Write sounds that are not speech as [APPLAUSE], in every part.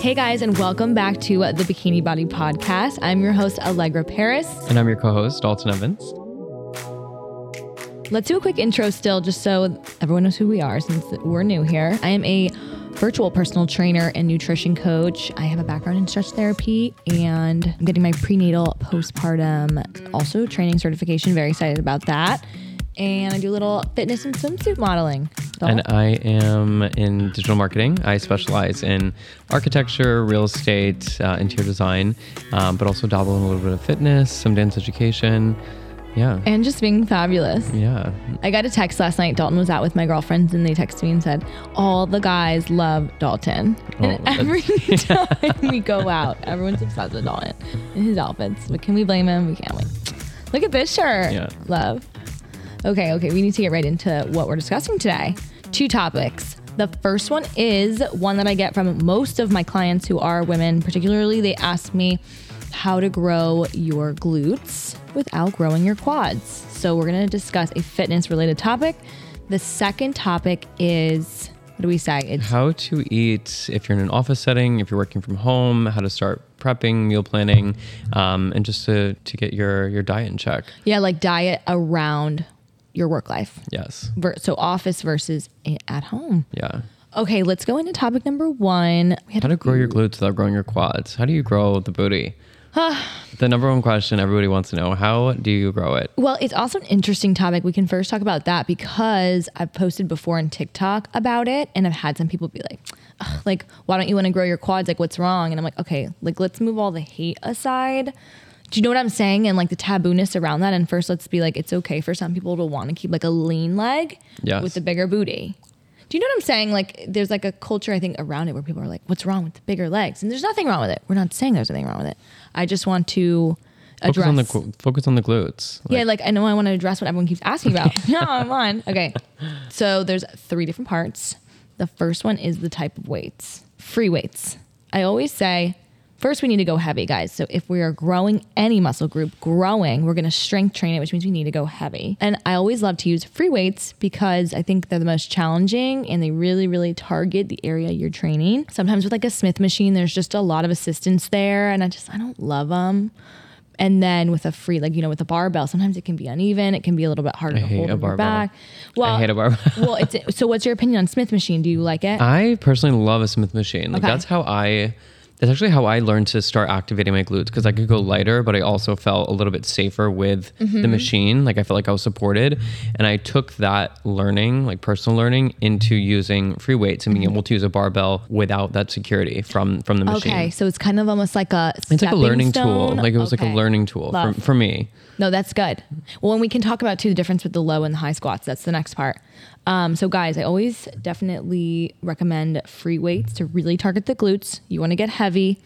Hey guys, and welcome back to the Bikini Body Podcast. I'm your host, Allegra Paris. And I'm your co host, Dalton Evans. Let's do a quick intro still, just so everyone knows who we are since we're new here. I am a virtual personal trainer and nutrition coach. I have a background in stretch therapy and I'm getting my prenatal, postpartum, also training certification. Very excited about that. And I do a little fitness and swimsuit modeling. And I am in digital marketing. I specialize in architecture, real estate, uh, interior design, um, but also dabble in a little bit of fitness, some dance education. Yeah. and just being fabulous. Yeah. I got a text last night. Dalton was out with my girlfriends, and they texted me and said, "All the guys love Dalton." and Oh, every time we go out, everyone's obsessed with Dalton and his outfits. But can we blame him? We can't. Wait. Look at this shirt. Yeah. Love. Okay, okay. We need to get right into what we're discussing today. Two topics. The first one is one that I get from most of my clients who are women, particularly. They ask me how to grow your glutes without growing your quads. So, we're to discuss a fitness related topic. The second topic is what do we say? It's How to eat if you're in an office setting, if you're working from home, how to start prepping, meal planning, um, and just to, to get your, your diet in check. yeah, like diet around your work life. Yes. Ver- So, office versus a- at home. Yeah. Okay, let's go into topic number one. We had How to grow your glutes without growing your quads. How do you grow the booty? [SIGHS] the number one question everybody wants to know how do you grow it? Well, it's also an interesting topic. We can first talk about that because I've posted before on TikTok about it, and I've had some people be like, "Ugh, like, why don't you want to grow your quads? Like, what's wrong? And I'm like, okay, like, let's move all the hate aside. Do you know what I'm saying? And like the tabooness around that. And first, let's be like, it's okay for some people to want to keep like a lean leg Yes. with a bigger booty. Do you know what I'm saying? Like, there's like a culture, I think, around it where people are like, what's wrong with the bigger legs? And there's nothing wrong with it. We're not saying there's anything wrong with it. I just want to Focus address. on the focus on the glutes. Yeah, like I know I want to address what everyone keeps asking about. [LAUGHS] no, I'm on. Okay. So there's three different parts. The first one is the type of weights. Free weights. I always say first we need to go heavy, guys. So if we are growing any muscle group, growing, we're going to strength train it, which means we need to go heavy. And I always love to use free weights because I think they're the most challenging and they really really target the area you're training. Sometimes with like a Smith machine, there's just a lot of assistance there and I just I don't love them. And then with a free, like you know, with a barbell, sometimes it can be uneven. It can be a little bit harder I to hate hold a barbell. back. Well, I hate a barbell. well, it's so. What's your opinion on Smith machine? Do you like it? I personally love a Smith machine. Like Okay. that's how I that's actually how I learned to start activating my glutes because I could go lighter, but I also felt a little bit safer with Mm-hmm. the machine. Like I felt like I was supported. And I took that learning, like personal learning, into using free weights and being able to use a barbell without that security from from the machine. Mm-hmm. okay, so it's kind of almost like a. It's like a learning tool. Like it was like a learning tool for, for me. No, that's good. Well, and we can talk about too the difference with the low and the high squats. That's the next part. Um, so, guys, I always definitely recommend free weights to really target the glutes. You want to get heavy.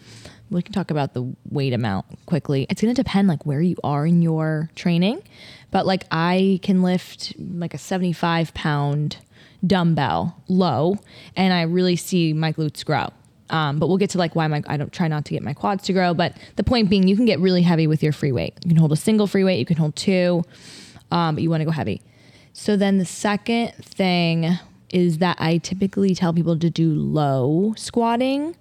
We can talk about the weight amount quickly. It's going to depend like where you are in your training, but like I can lift like a 75 pound dumbbell low, and I really see my glutes grow. Um, but we'll get to like why my I don't try not to get my quads to grow. But the point being, you can get really heavy with your free weight. You can hold a single free weight, you can hold two, um, but you want to go heavy. So then the second thing is that I typically tell people to do low squatting,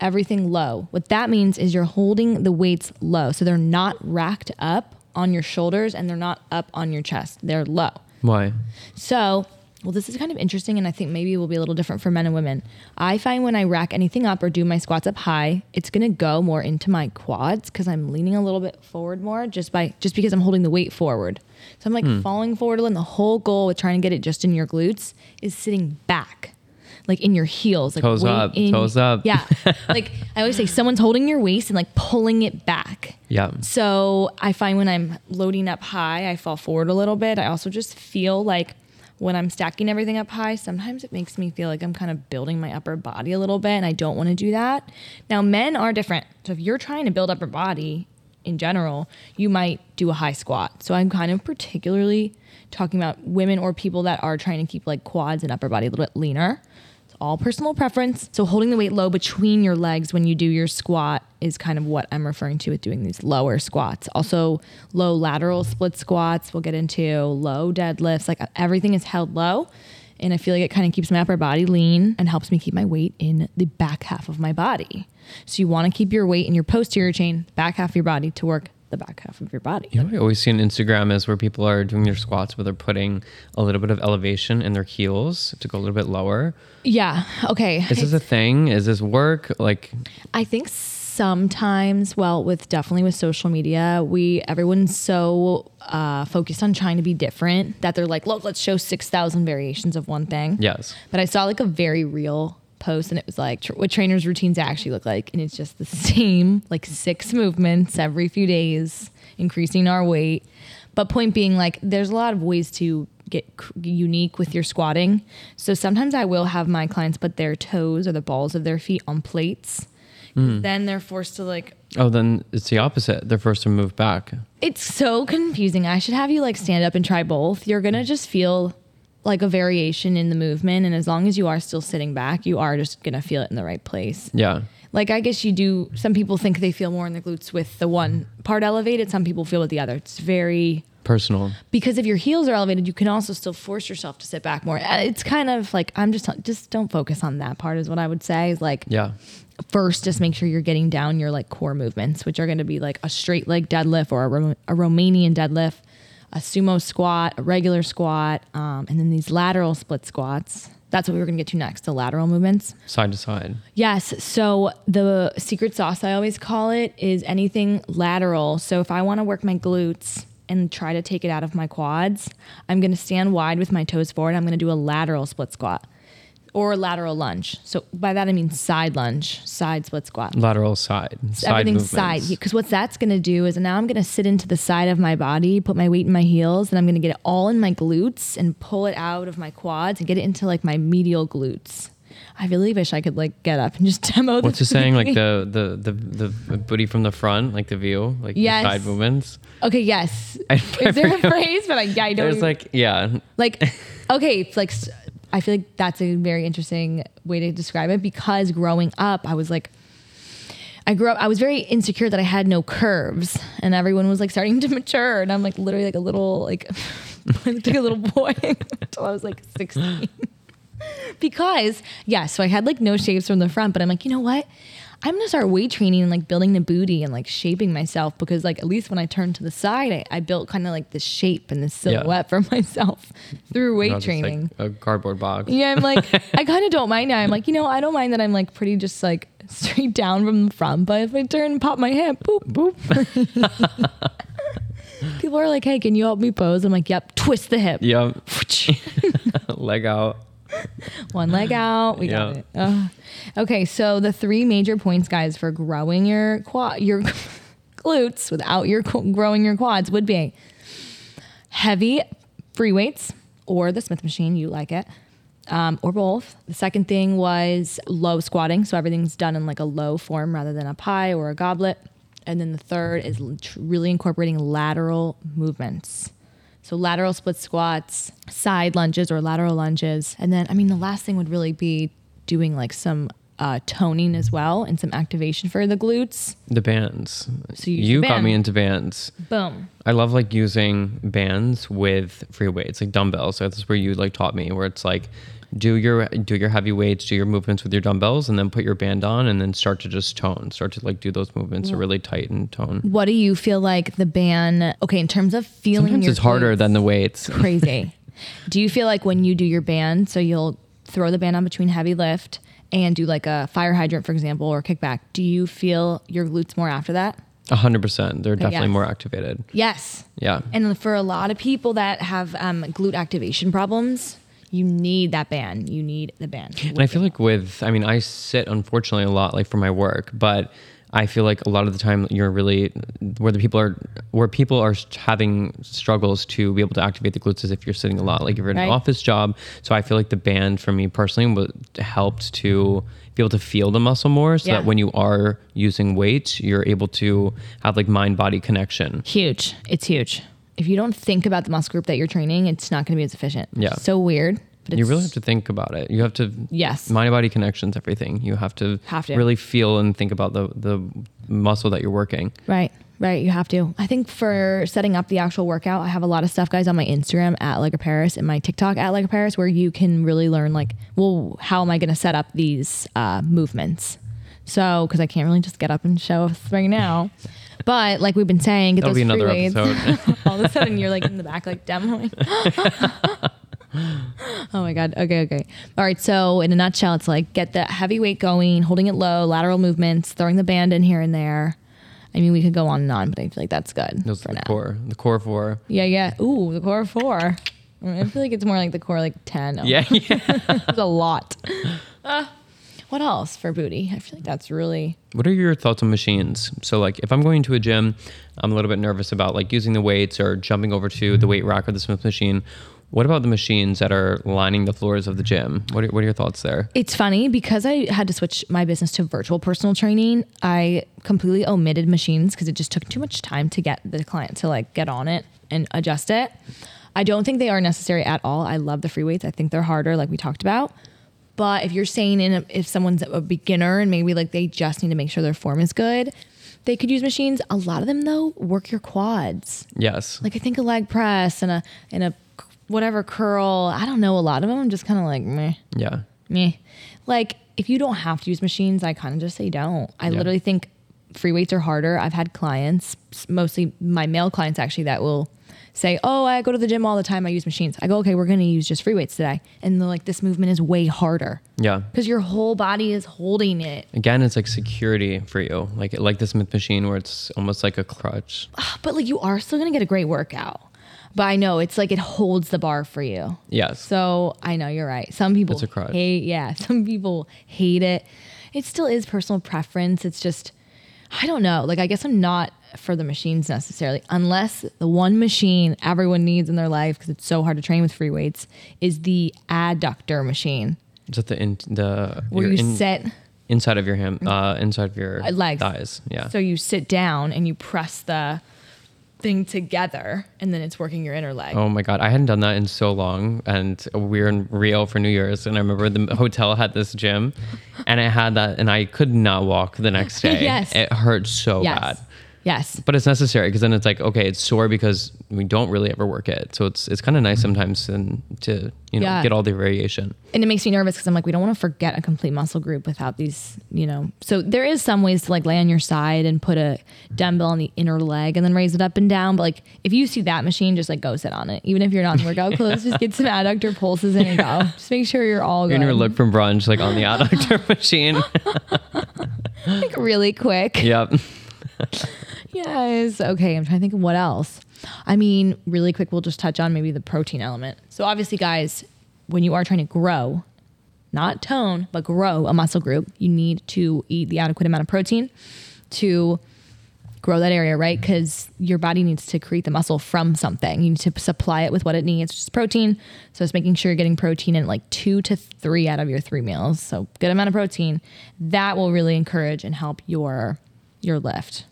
everything low. What that means is you're holding the weights low, so they're not racked up on your shoulders and they're not up on your chest. They're low. Why? So, well, this is kind of interesting, and I think maybe it will be a little different for men and women. I find when I rack anything up or do my squats up high, it's gonna go more into my quads because I'm leaning a little bit forward more just by just because I'm holding the weight forward. So I'm like hmm. falling forward, and the whole goal with trying to get it just in your glutes is sitting back. Like in your heels, like Toes up, in- toes up. Yeah, [LAUGHS] like I always say, someone's holding your waist and like pulling it back. Yeah. So I find when I'm loading up high, I fall forward a little bit. I also just feel like when I'm stacking everything up high, sometimes it makes me feel like I'm kind of building my upper body a little bit, and I don't want to do that. Now, men are different. So if you're trying to build upper body in general, you might do a high squat. So I'm kind of particularly talking about women or people that are trying to keep like quads and upper body a little bit leaner It's all personal preference. So holding the weight low between your legs when you do your squat is kind of what I'm referring to with doing these lower squats. Also, low lateral split squats, we'll get into low deadlifts, like everything is held low. And I feel like it kind of keeps my upper body lean and helps me keep my weight in the back half of my body. So you want to keep your weight in your posterior chain, back half of your body to work the back half of your body. You know, what I always see on Instagram is where people are doing their squats, where they're putting a little bit of elevation in their heels to go a little bit lower. Yeah. Okay. Is this a thing? Is this work? Like, I think sometimes, well, with definitely with social media, we everyone's so uh, focused on trying to be different that they're like, look, let's show six thousand variations of one thing. yes. But I saw like a very real post and it was like tr- what trainers' routines actually look like. And it's just the same, like six movements every few days, increasing our weight. But point being, like, there's a lot of ways to get unique with your squatting. So sometimes I will have my clients put their toes or the balls of their feet on plates. Then they're forced to like Oh, then it's the opposite. They're forced to move back. it's so confusing. I should have you like stand up and try both. You're gonna just feel like a variation in the movement, and as long as you are still sitting back, you are just gonna feel it in the right place. Yeah. Like I guess you do. Some people think they feel more in the glutes with the one part elevated. Some people feel with the other. It's very Personal. because if your heels are elevated, you can also still force yourself to sit back more. Uh, It's kind of like I'm just just don't focus on that part. Is what I would say. Is like Yeah. First just make sure you're getting down your like core movements which are going to be like a straight leg deadlift or a, Ro- a romanian deadlift a sumo squat a regular squat um, and then these lateral split squats. That's what we were going to get to next the lateral movements. Side to side. yes so the secret sauce i always call it is anything lateral. So if i want to work my glutes and try to take it out of my quads i'm going to stand wide with my toes forward i'm going to do a lateral split squat or lateral lunge so by that i mean side lunge side split squat Lateral side. Side everything's movements. side because what that's going to do is now i'm going to sit into the side of my body put my weight in my heels and i'm going to get it all in my glutes and pull it out of my quads and get it into like my medial glutes i really wish i could like get up and just [LAUGHS] demo What's this it saying? Like the, the, the, the booty from the front, like the view, like Yes. the side movements. okay yes I- is there a phrase but i, yeah, I don't There's even- like, yeah. like okay it's like i feel like that's a very interesting way to describe it because growing up i was like I grew up, I was very insecure that I had no curves and everyone was like starting to mature. And I'm like literally like a little, like, [LAUGHS] like a little boy [LAUGHS] until I was like 16. [LAUGHS] because, yeah, so I had like no shapes from the front, but I'm like, you know what? I'm gonna start weight training and like building the booty and like shaping myself because, like, at least when I turned to the side, I, I built kind of like this shape and Yeah. silhouette for [LAUGHS] myself through weight Not just, like, training. a cardboard box. Yeah, I'm like, [LAUGHS] I kind of don't mind now. I'm like, you know, I don't mind that I'm like pretty just like [LAUGHS] straight down from the front, but if I turn and pop my hip, boop, boop. People are like, hey, can you help me pose? I'm like, yep, twist the hip. Yep. Leg out. [LAUGHS] One leg out. We got it. Ugh. Okay, so the three major points, guys, for growing your quad, your [LAUGHS] glutes without your growing your quads would be heavy free weights or the Smith machine. You like it. Um, or both. The second thing was low squatting. So everything's done in like a low form rather than a pie or a goblet. And then the third is really incorporating lateral movements. So lateral split squats, side lunges or lateral lunges. And then, I mean, the last thing would really be doing like some uh, toning as well and some activation for the glutes. The bands. So you you the got me into bands. Boom. I love like using bands with free weights, like dumbbells. So that's where you like taught me, where it's like do your do your heavy weights, do your movements with your dumbbells, and then put your band on, and then start to just tone, start to like do those movements to really tighten tone. What do you feel like the band? Okay, in terms of feeling Sometimes your it's harder glutes- than the weights. [LAUGHS] crazy. do you feel like when you do your band, so you'll throw the band on between heavy lift and do like a fire hydrant, for example, or kickback? Do you feel your glutes more after that? A hundred percent. They're definitely yes. more activated. Yes. Yeah. And for a lot of people that have um, glute activation problems, you need that band. You need the band. And I feel like with, I mean, I sit unfortunately a lot like for my work, but I feel like a lot of the time you're really where the people are where people are having struggles to be able to activate the glutes is if you're sitting a lot, like if you're in Right. an office job. So I feel like the band for me personally helped to be able to feel the muscle more, so Yeah. that when you are using weight, you're able to have like mind body connection. huge. It's huge. If you don't think about the muscle group that you're training, it's not going to be as efficient. Yeah. So weird. But it's, You really have to think about it. You have to Yes. mind body connections, everything. You have to Have to. really feel and think about the the muscle that you're working. Right. Right, you have to. I think for setting up the actual workout, I have a lot of stuff, guys, on my Instagram at Allegra Paris and my TikTok at Allegra Paris, where you can really learn, like, well, how am I going to set up these uh, movements? So, because I can't really just get up and show us right now. [LAUGHS] But like we've been saying, get That'll those be free another weights. episode. [LAUGHS] All of a sudden, you're like in the back, like demoing. [LAUGHS] oh my god. Okay, okay. All right. So in a nutshell, it's like get the heavy weight going, holding it low, lateral movements, throwing the band in here and there. I mean, we could go on and on, but I feel like that's good Those for are the now. core, the core four. Yeah, yeah. Ooh, the core four. I, mean, I feel like it's more like the core like ten. Oh, Yeah, [LAUGHS] yeah. it's a lot. Uh, what else for booty? I feel like that's really What are your thoughts on machines? So, like, if I'm going to a gym, I'm a little bit nervous about like using the weights or jumping over to the weight rack or the Smith machine. What about the machines that are lining the floors of the gym? What are, what are your thoughts there? It's funny because I had to switch my business to virtual personal training. I completely omitted machines because it just took too much time to get the client to like get on it and adjust it. I don't think they are necessary at all. I love the free weights. I think they're harder, like we talked about. But if you're saying in a, if someone's a beginner and maybe like they just need to make sure their form is good, they could use machines. A lot of them though work your quads. Yes. Like I think a leg press and a and a whatever curl. I don't know. A lot of them I'm just kind of like meh yeah. me. Like if you don't have to use machines, I kind of just say don't. I Yeah. literally think free weights are harder. I've had clients, mostly my male clients actually, that will say, "Oh, I go to the gym all the time. I use machines." I go, "Okay, we're going to use just free weights today," and they're like, "This movement is way harder Yeah. because your whole body is holding it." Again, it's like security for you, like like the Smith machine, where it's almost like a crutch. Ah, but like you are still going to get a great workout. But I know it's like it holds the bar for you. Yes. So I know you're right. Some people It's a crutch. hate, yeah, [LAUGHS] some people hate it. It still is personal preference. It's just, I don't know. Like, I guess I'm not for the machines necessarily, unless the one machine everyone needs in their life because it's so hard to train with free weights is the adductor machine Is that the in, the where you in- sit inside of your ham, uh, inside of your legs. thighs? Yeah. So you sit down and you press the thing together, and then it's working your inner leg. Oh my god, I hadn't done that in so long, and we were in Rio for New Year's, and I remember the [LAUGHS] hotel had this gym, and I had that, and I could not walk the next [LAUGHS] day. Yes. it hurt so yes, bad. Yes. But it's necessary because then it's like okay, it's sore because we don't really ever work it, so it's it's kind of nice mm-hmm. sometimes and to you know Yeah. get all the variation. and it makes me nervous because I'm like, we don't want to forget a complete muscle group without these, you know. So there is some ways to like lay on your side and put a dumbbell on the inner leg and then raise it up and down. But like if you see that machine, just like go sit on it. Even if you're not in workout [LAUGHS] clothes, just get some adductor pulses in and go. Just make sure you're all You're good. gonna look from brunch like on the [LAUGHS] adductor [LAUGHS] machine. like really quick. yep. Yes. Okay. I'm trying to think of what else. I mean, really quick, we'll just touch on maybe the protein element. So, obviously, guys, when you are trying to grow, not tone, but grow a muscle group, you need to eat the adequate amount of protein to grow that area, right? Because your body needs to create the muscle from something. You need to supply it with what it needs, which is protein. So it's making sure you're getting protein in like two to three out of your three meals. So good amount of protein. That will really encourage and help your your lift.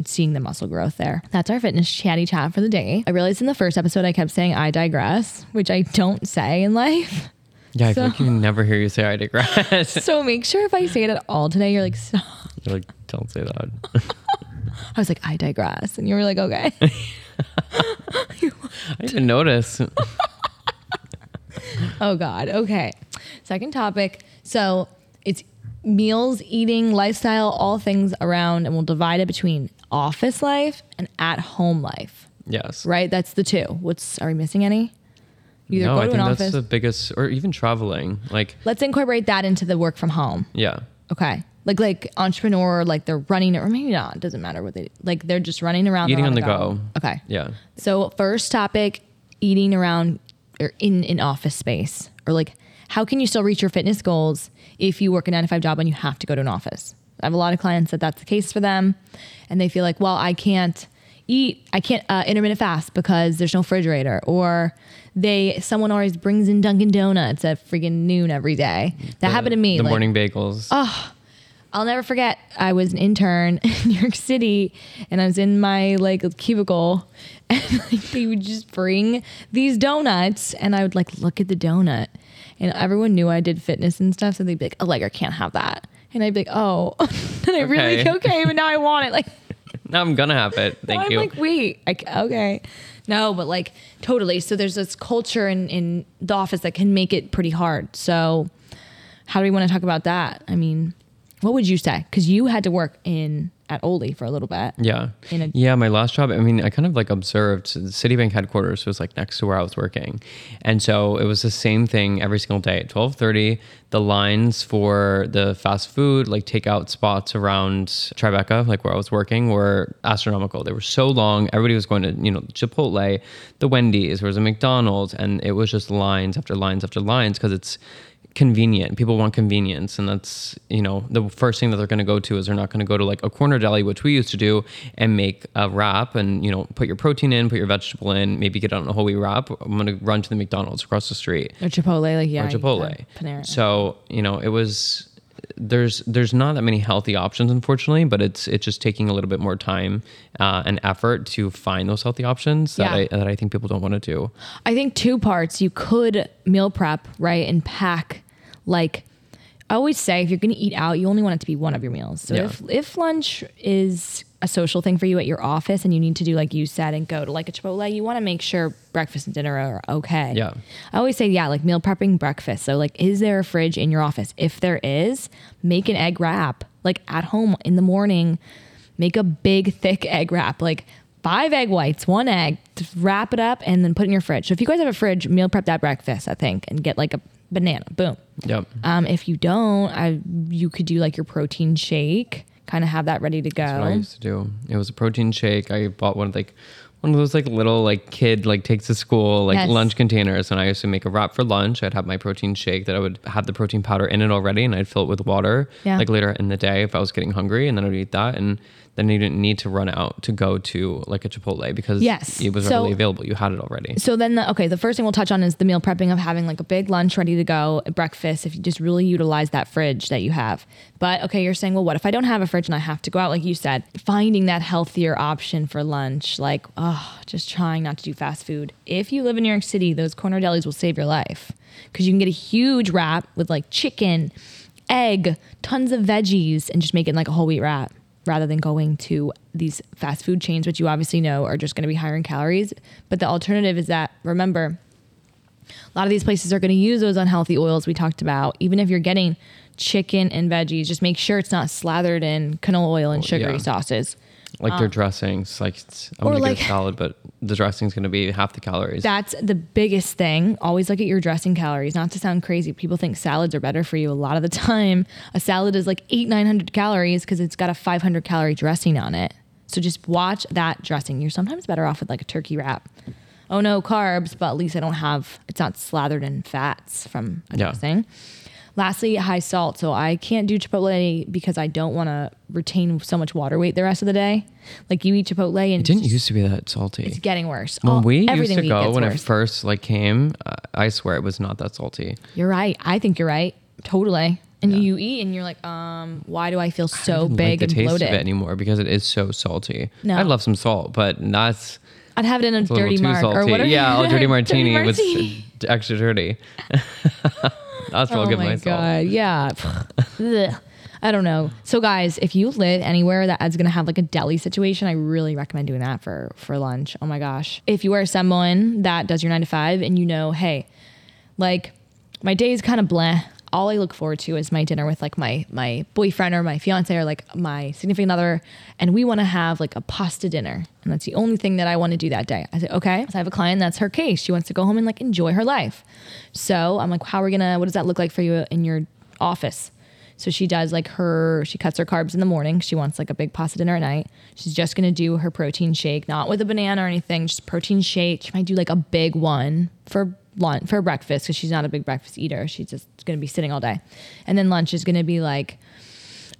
And Seeing the muscle growth there. That's our fitness chatty chat for the day. I realized in the first episode I kept saying I digress, which I don't say in life. Yeah, I feel So- like you can never hear you say I digress. So make sure if I say it at all today, you're like, stop. You're like, don't say that. [LAUGHS] I was like, I digress. And you were like, okay. [LAUGHS] I didn't notice. [LAUGHS] Oh God. Okay. Second topic. So it's meals, eating, lifestyle, all things around, and we'll divide it between office life and at home life. Yes. Right? That's the two. What's are we missing any? Either no, go I think that's office. the biggest, or even traveling. Like, Let's incorporate that into the work from home. yeah, Okay. Like like entrepreneur, like they're running or maybe not, it doesn't matter what they like they're just running around. Eating on the go. Okay. yeah, So first topic, eating around or in an office space, or like how can you still reach your fitness goals if you work a nine to five job and you have to go to an office? I have a lot of clients that that's the case for them, and they feel like, well, I can't eat, I can't uh, intermittent fast because there's no refrigerator, or they someone always brings in Dunkin' Donuts at freaking noon every day. That The- happened to me. The like- morning bagels. Oh, I'll never forget. I was an intern [LAUGHS] in New York City, and I was in my like cubicle, [LAUGHS] and like, they would just bring these donuts, and I would like look at the donut, and everyone knew I did fitness and stuff, so they'd be like, "Oh, like I can't have that," and I'd be like, "Oh," and I really Okay. okay, but now I want it. Like, [LAUGHS] now I'm gonna have it. [LAUGHS] Thank I'm you. like, wait, I, okay. No, but like totally. So there's this culture in, in the office that can make it pretty hard. So how do we want to talk about that? I mean, what would you say? Because you had to work in at Oli for a little bit. Yeah. in a- yeah, my last job, I mean, I kind of like observed the Citibank headquarters was like next to where I was working. And so it was the same thing every single day. At 1230, the lines for the fast food, like takeout spots around Tribeca, like where I was working, were astronomical. They were so long. Everybody was going to, you know, Chipotle, the Wendy's, there was a McDonald's, and it was just lines after lines after lines because it's convenient. People want convenience, and that's you know the first thing that they're going to go to is they're not going to go to like a corner deli, which we used to do, and make a wrap and you know put your protein in, put your vegetable in, maybe get on a whole wheat wrap. I'm going to run to the McDonald's across the street Or Chipotle, like yeah. or Chipotle. Panera. So you know it was there's there's not that many healthy options unfortunately but it's it's just taking a little bit more time uh, and effort to find those healthy options that Yeah. I that I think people don't want to do. I think two parts. You could meal prep, right, and pack like I always say if you're going to eat out, you only want it to be one of your meals. So Yeah. if if lunch is a social thing for you at your office and you need to do like you said and go to like a Chipotle, you want to make sure breakfast and dinner are okay. Yeah. I always say yeah, like meal prepping breakfast. So like is there a fridge in your office? If there is, make an egg wrap. Like at home in the morning, make a big thick egg wrap. Like five egg whites, one egg, wrap it up and then put it in your fridge. So if you guys have a fridge, meal prep that breakfast, I think, and get like a banana. Boom. Yep. Um, if you don't, I you could do like your protein shake, kind of have that ready to go. That's what I used to do. It was a protein shake. I bought one of like one of those like little like kid like takes to school like Yes. lunch containers, and I used to make a wrap for lunch. I'd have my protein shake that I would have the protein powder in it already, and I'd fill it with water Yeah. like later in the day if I was getting hungry, and then I'd eat that, and then you didn't need to run out to go to like a Chipotle because Yes. it was So- readily available. You had it already. So then, the, okay, the first thing we'll touch on is the meal prepping of having like a big lunch ready to go, breakfast. If you just really utilize that fridge that you have. But okay, you're saying, well, what if I don't have a fridge and I have to go out? Like you said, finding that healthier option for lunch, like oh, just trying not to do fast food. If you live in New York City, those corner delis will save your life because you can get a huge wrap with like chicken, egg, tons of veggies, and just make it like a whole wheat wrap rather than going to these fast food chains, which you obviously know are just going to be higher in calories. But the alternative is that, remember, a lot of these places are going to use those unhealthy oils we talked about. Even if you're getting chicken and veggies, just make sure it's not slathered in canola oil and oh, sugary yeah. sauces. Like their um, dressings, like it's, I'm gonna like- get [LAUGHS] a salad, but the dressing's gonna be half the calories. That's the biggest thing. Always look at your dressing calories. Not to sound crazy, people think salads are better for you. A lot of the [LAUGHS] time, a salad is like eight, 900 calories because it's got a 500 calorie dressing on it. So just watch that dressing. You're sometimes better off with like a turkey wrap. Oh no, carbs, but at least I don't have, it's not slathered in fats from a Yeah. dressing. Lastly, high salt. So I can't do Chipotle because I don't want to retain so much water weight the rest of the day. Like you eat Chipotle and it didn't used to be that salty. it's getting worse. when All- we used to go when it first like came, uh, I swear it was not that salty. You're right. I think you're right. Totally. And you eat and you're like, um, why do I feel so didn't big like the and taste bloated? of it anymore because it is so salty. No. I love some salt, but that's I'd have it in a, dirty mark salty. or whatever. yeah, a dirty [LAUGHS] martini, martini. with extra dirty. [LAUGHS] that's real Oh my myself. god, yeah. I don't know. So guys, if you live anywhere that is gonna have like a deli situation, I really recommend doing that for for lunch. Oh my gosh. If you are someone that does your nine to five and you know, hey, like my day is kind of blah. All I look forward to is my dinner with like my my boyfriend or my fiance or like my significant other, and we want to have like a pasta dinner, and that's the only thing that I want to do that day. I say, okay. So I have a client that's her case. She wants to go home and like enjoy her life. So I'm like, how are we gonna? What does that look like for you in your office? So she does like her, she cuts her carbs in the morning. She wants like a big pasta dinner at night. She's just gonna do her protein shake, not with a banana or anything, just protein shake. She might do like a big one for lunch, for breakfast, because she's not a big breakfast eater. She's just gonna be sitting all day. And then lunch is gonna be like,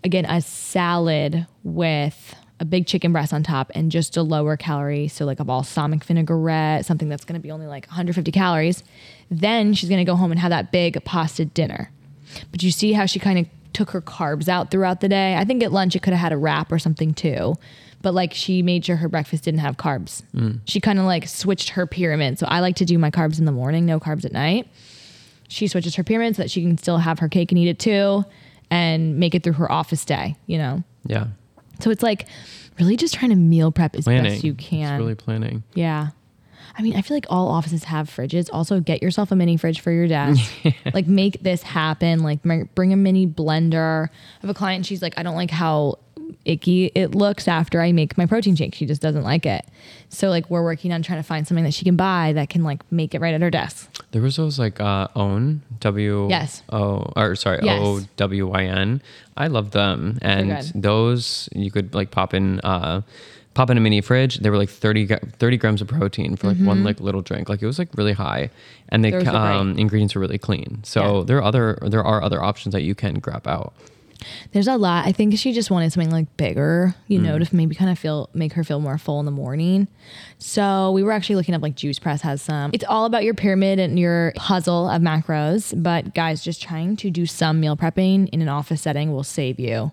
again, a salad with a big chicken breast on top and just a lower calorie. So, like a balsamic vinaigrette, something that's gonna be only like 150 calories. Then she's gonna go home and have that big pasta dinner. But you see how she kind of took her carbs out throughout the day. I think at lunch it could have had a wrap or something too. But like she made sure her breakfast didn't have carbs. Mm. She kind of like switched her pyramid. So I like to do my carbs in the morning, no carbs at night. She switches her pyramid so that she can still have her cake and eat it too and make it through her office day, you know? Yeah. So it's like really just trying to meal prep as planning. best you It's can. really planning. Yeah. I mean, I feel like all offices have fridges. Also, get yourself a mini fridge for your desk. [LAUGHS] Like, make this happen. Like, bring a mini blender. I have a client, she's like, I don't like how icky it looks after I make my protein shake. She just doesn't like it. So, like, we're working on trying to find something that she can buy that can, like, make it right at her desk. There was those like uh, own W Yes. O or sorry Yes. O W Y N. I love them, and those you could like pop in. Uh, Pop in a mini fridge. They were like 30, 30 grams of protein for like one like little drink. Like it was like really high, and the Mm-hmm. Those are great. um, ingredients were really clean. So Yeah. there are other there are other options that you can grab out. There's a lot. I think she just wanted something like bigger, you know, Mm. to maybe kind of feel make her feel more full in the morning. So we were actually looking up like Juice Press has some. It's all about your pyramid and your puzzle of macros. But guys, just trying to do some meal prepping in an office setting will save you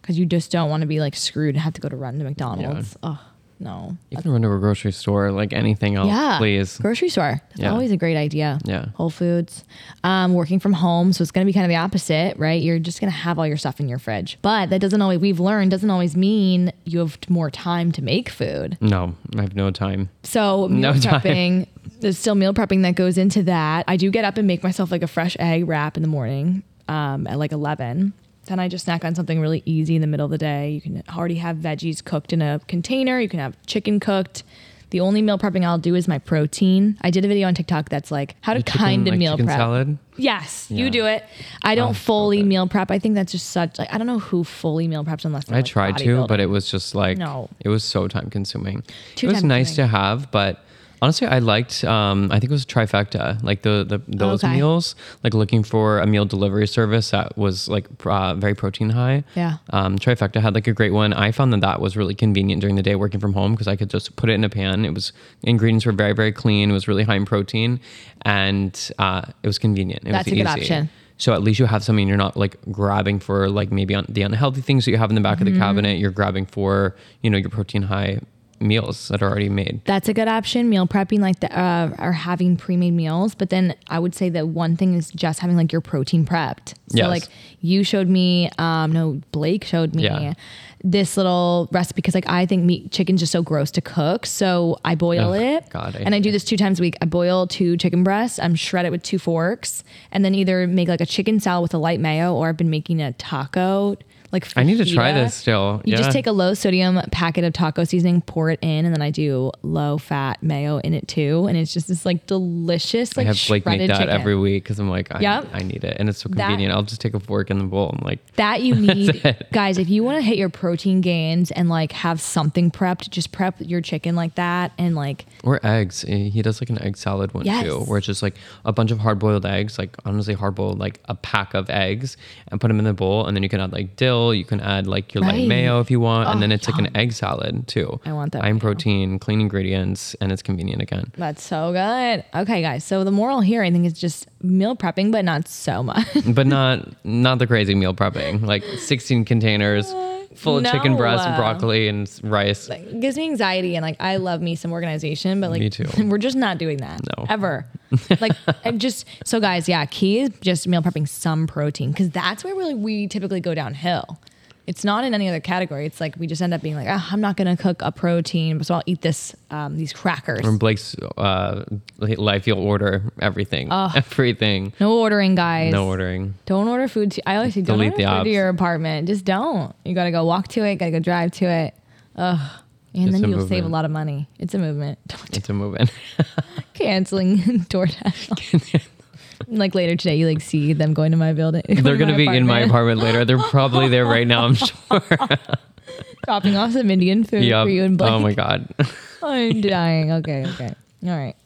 because you just don't want to be like screwed and have to go to run to McDonald's. Oh no. You can run to a grocery store, like anything else, Yeah, please. Grocery store. That's Yeah. always a great idea. Yeah. Whole Foods. Um, working from home, so it's going to be kind of the opposite, right? You're just going to have all your stuff in your fridge, but that doesn't always. We've learned doesn't always mean you have more time to make food. No, I have no time. So meal No [LAUGHS] time. prepping. There's still meal prepping that goes into that. I do get up and make myself like a fresh egg wrap in the morning um, at like 11. Then I just snack on something really easy in the middle of the day. You can already have veggies cooked in a container. You can have chicken cooked. The only meal prepping I'll do is my protein. I did a video on TikTok that's like how to Chicken, kind of like meal prep. salad. Yes, you do it. I don't Oh, so fully meal prep. I think that's just such like I don't know who fully meal preps unless I like, tried to, but it was just like No. it was so time consuming. Too it was nice to have, but honestly, I liked. Um, I think it was trifecta, like the the those Okay. meals. Like looking for a meal delivery service that was like uh, very protein high. Yeah. Um, trifecta had like a great one. I found that that was really convenient during the day working from home because I could just put it in a pan. It was ingredients were very very clean. It was really high in protein, and uh, it was convenient. It That's was a good easy. option. So at least you have something you're not like grabbing for like maybe on the unhealthy things that you have in the back Mm-hmm. of the cabinet. You're grabbing for you know your protein high meals that are already made. That's a good option. Meal prepping, like the, uh, or having pre-made meals. But then I would say that one thing is just having like your protein prepped. So Yes. like you showed me, um, no, Blake showed me Yeah. this little recipe because like I think meat chicken's just so gross to cook. So I boil Ugh, it, God, I and I do this two times a week. I boil two chicken breasts. I'm shred it with two forks, and then either make like a chicken salad with a light mayo, or I've been making a taco. Like I need to try this still. You yeah. just take a low sodium packet of taco seasoning, pour it in, and then I do low fat mayo in it too, and it's just this like delicious Like, I like have Blake make that chicken. every week because I'm like, I, Yep. I need it, and it's so That- convenient. I'll just take a fork in the bowl. I'm like, That you [LAUGHS] need, guys. If you want to hit your protein gains and like have something prepped, just prep your chicken like that, and like or eggs. Eh, He does like an egg salad one Yes. too, where it's just like a bunch of hard boiled eggs, like honestly hard boiled, like a pack of eggs, and put them in the bowl, and then you can add like dill, you can add like your Right. light mayo if you want, and Oh, then it's like an egg salad too. I want that High in right now. protein, clean ingredients, and it's convenient again. that's so good. Okay, guys. So the moral here, I think, is just meal prepping, but not so much. but [LAUGHS] not not the crazy meal prepping, like 16 containers uh, full of chicken No. and uh, broccoli, and rice. it gives me anxiety, and like I love me some organization, but like Me too. [LAUGHS] we're just not doing that No. ever. [LAUGHS] like and just so guys, yeah, key is just meal prepping some protein because that's where really we typically go downhill. It's not in any other category. It's like we just end up being like, oh, I'm not gonna cook a protein, so I'll eat this um, these crackers. From Blake's uh, life, you'll order everything, everything. No ordering, guys. No ordering. Don't order food. To, I always say don't Delete order the food to your apartment. Just don't. You gotta go walk to it. Gotta go drive to it. Ugh. And It's then you'll save a lot of money. It's a movement. [LAUGHS] Don't do It's a movement. [LAUGHS] canceling [LAUGHS] DoorDash. Like later today, you like see them going to my building. [LAUGHS] They're gonna be in my apartment later. They're probably there right now. I'm [LAUGHS] sure. [LAUGHS] dropping off some Indian food Yup. for you and Blake. Oh my god. I'm dying. Okay, okay, all right.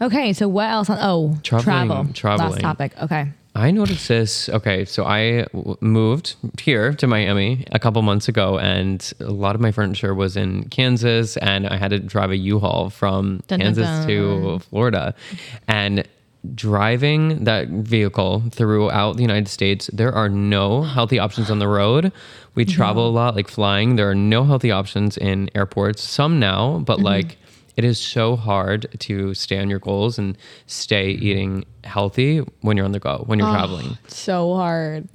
Okay, so what else? On, oh, Traveling, travel. traveling. Last topic. Okay. I noticed this. Okay, so I w- moved here to Miami a couple months ago, and a lot of my furniture was in Kansas, and I had to drive a U-Haul from Dun, dun, Kansas to. Florida, and driving that vehicle throughout the United States, there are no healthy options on the road. We travel a lot, like flying. There are no healthy options in airports. Some now, but mm-hmm. like it is so hard to stay on your goals and stay eating healthy when you're on the go, when you're traveling. So hard.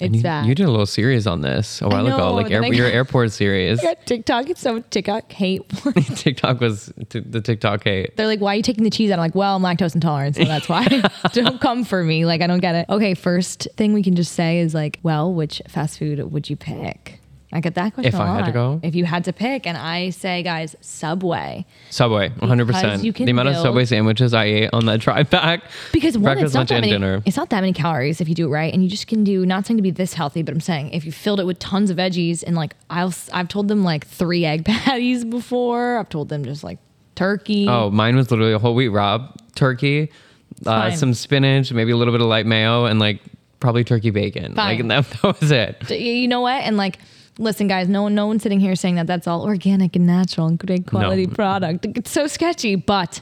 It's you, bad. you did a little series on this a while ago, like air, your airport series. I got TikTok. It's so TikTok hate. [LAUGHS] [LAUGHS] TikTok was t- the TikTok hate. They're like, why are you taking the cheese out? I'm like, well, I'm lactose intolerant, so that's why. [LAUGHS] don't come for me. Like, I don't get it. Okay, first thing we can just say is like, well, which fast food would you pick? I get that question. If I had to go? If you had to pick, and I say, guys, Subway. Subway, 100. percent you can The amount of build- Subway sandwiches I ate on that drive back. Because one, breakfast, it's not lunch, that and many, dinner. It's not that many calories if you do it right, and you just can do. Not saying to be this healthy, but I'm saying if you filled it with tons of veggies and like I'll, I've told them like three egg [LAUGHS] patties before. I've told them just like turkey. Oh, mine was literally a whole wheat wrap, turkey, uh, some spinach, maybe a little bit of light mayo, and like probably turkey bacon. Like Fine. that, [LAUGHS] that was it. You know what? And like, listen, guys, no one, no one's sitting here saying that that's all organic and natural and great quality product. It's so sketchy, but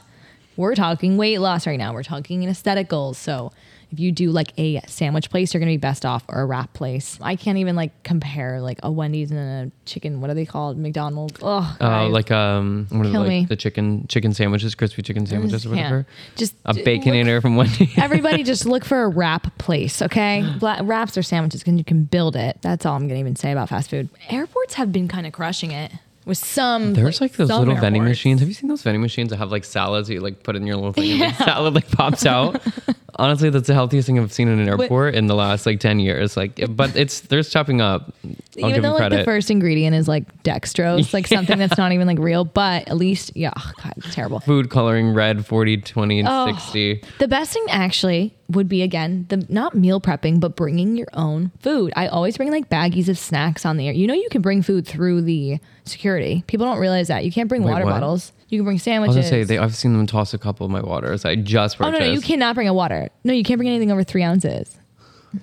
we're talking weight loss right now. We're talking in aesthetic goals. So if you do like a sandwich place, you're gonna be best off, or a wrap place. I can't even like compare like a Wendy's and a chicken. What are they called? McDonald's. Oh, Uh, like um, what are Kill the, me. like the chicken chicken sandwiches, crispy chicken sandwiches, or whatever. Just a baconator from Wendy's. [LAUGHS] Everybody just look for a wrap place, okay? Bla- wraps or sandwiches, because you can build it. That's all I'm gonna even say about fast food. Airports have been kind of crushing it with some. There's like those some little vending machines. Have you seen those vending machines that have like salads? that You like put in your little thing, and the [LAUGHS] salad like pops out. [LAUGHS] Honestly, that's the healthiest thing I've seen in an airport in the last like ten years. Like, but it's they're chopping up. I'll Even give though like the first ingredient is like dextrose, like [LAUGHS] something that's not even like real, but at least yeah, oh, God, it's terrible. Food coloring red 40, 20, and Oh. 60. The best thing actually would be again the not meal prepping, but bringing your own food. I always bring like baggies of snacks on the air. You know, you can bring food through the security. People don't realize that you can't bring Wait, water what? bottles. You can bring sandwiches. I was gonna say they, I've seen them toss a couple of my waters. I just Oh no, no, you cannot bring a water. No, you can't bring anything over three ounces.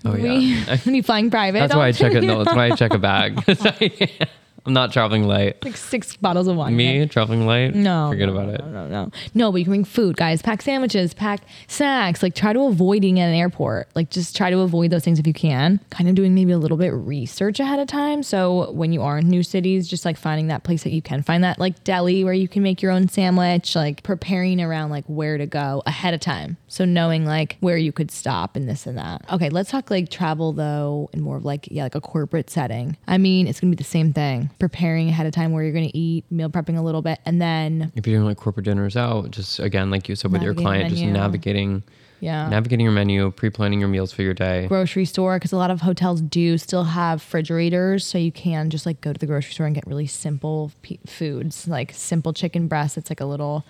Oh We, yeah. [LAUGHS] when you flying private, That's why I check it. [LAUGHS] No, that's why I check a bag. [LAUGHS] I'm not traveling light. like six bottles of wine. Me traveling light. No, forget no, about no, it. No, no, no, no. But you can bring food, guys. Pack sandwiches, pack snacks. Like try to avoid eating at an airport. Like just try to avoid those things if you can. Kind of doing maybe a little bit research ahead of time. So when you are in new cities, just like finding that place that you can find that like deli where you can make your own sandwich. Like preparing around like where to go ahead of time. So knowing like where you could stop and this and that. Okay, let's talk like travel though, and more of like yeah, like a corporate setting. I mean, it's gonna be the same thing. Preparing ahead of time where you're gonna eat, meal prepping a little bit, and then If you're doing like corporate dinners out, just again, like you said with your client, just navigating, yeah. navigating your menu, pre-planning your meals for your day. grocery store because a lot of hotels do still have refrigerators so you can just like go to the grocery store and get really simple pe- foods like simple chicken breast it's like a little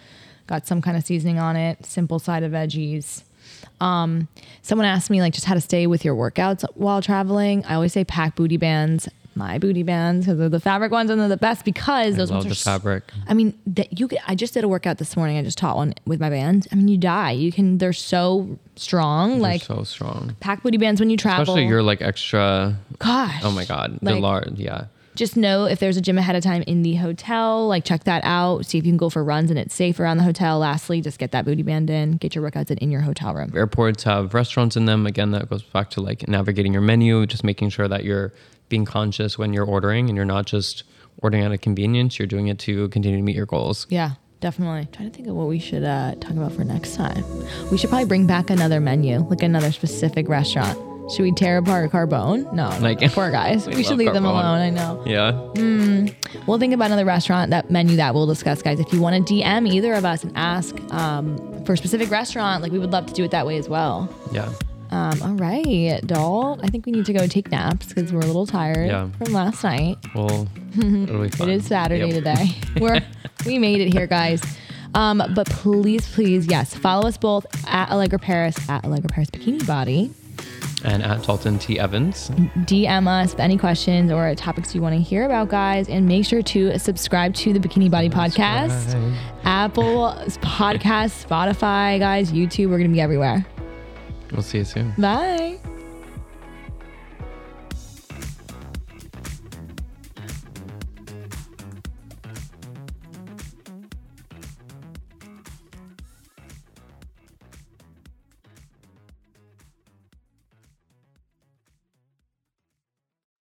got some kind of seasoning on it simple side of veggies. Um someone asked me like just how to stay with your workouts while traveling. I always say pack booty bands my booty bands because they're the fabric ones and they're the best because I those ones are the fabric. I mean, that you could. I just did a workout this morning. I just taught one with my bands. I mean, you die. You can. They're so strong. They're like so strong. pack booty bands when you travel. Especially you're like extra. Gosh. Oh my god, the Like- large. Yeah. Just know if there's a gym ahead of time in the hotel, like check that out. See if you can go for runs and it's safe around the hotel. Lastly, just get that booty band in, get your workouts in, in your hotel room. airports have restaurants in them. Again, that goes back to like navigating your menu, just making sure that you're being conscious when you're ordering and you're not just ordering out of convenience. You're doing it to continue to meet your goals. Yeah, definitely. trying to think of what we should uh, talk about for next time. We should probably bring back another menu, like another specific restaurant. Should we tear apart Carbone? No, Like- poor guys. [LAUGHS] We we, should leave them alone. I know. Yeah. We'll think about another restaurant, that menu that we'll discuss, guys. If you want to DM either of us and ask um, for a specific restaurant, like we would love to do it that way as well. Yeah. Um, all right, doll. I think we need to go take naps because we're a little tired Yeah. from last night. Well, it'll be [LAUGHS] fun. It is Saturday Yep. today. [LAUGHS] We're we made it here, guys. Um, but please, please, yes, follow us both at Allegra Paris at Allegra Paris Bikini Body. And at Dalton T. Evans. DM us with any questions or topics you want to hear about, guys, and make sure to subscribe to the Bikini Body Podcast. Apple Podcast, Spotify, guys, YouTube. We're gonna be everywhere. We'll see you soon. Bye.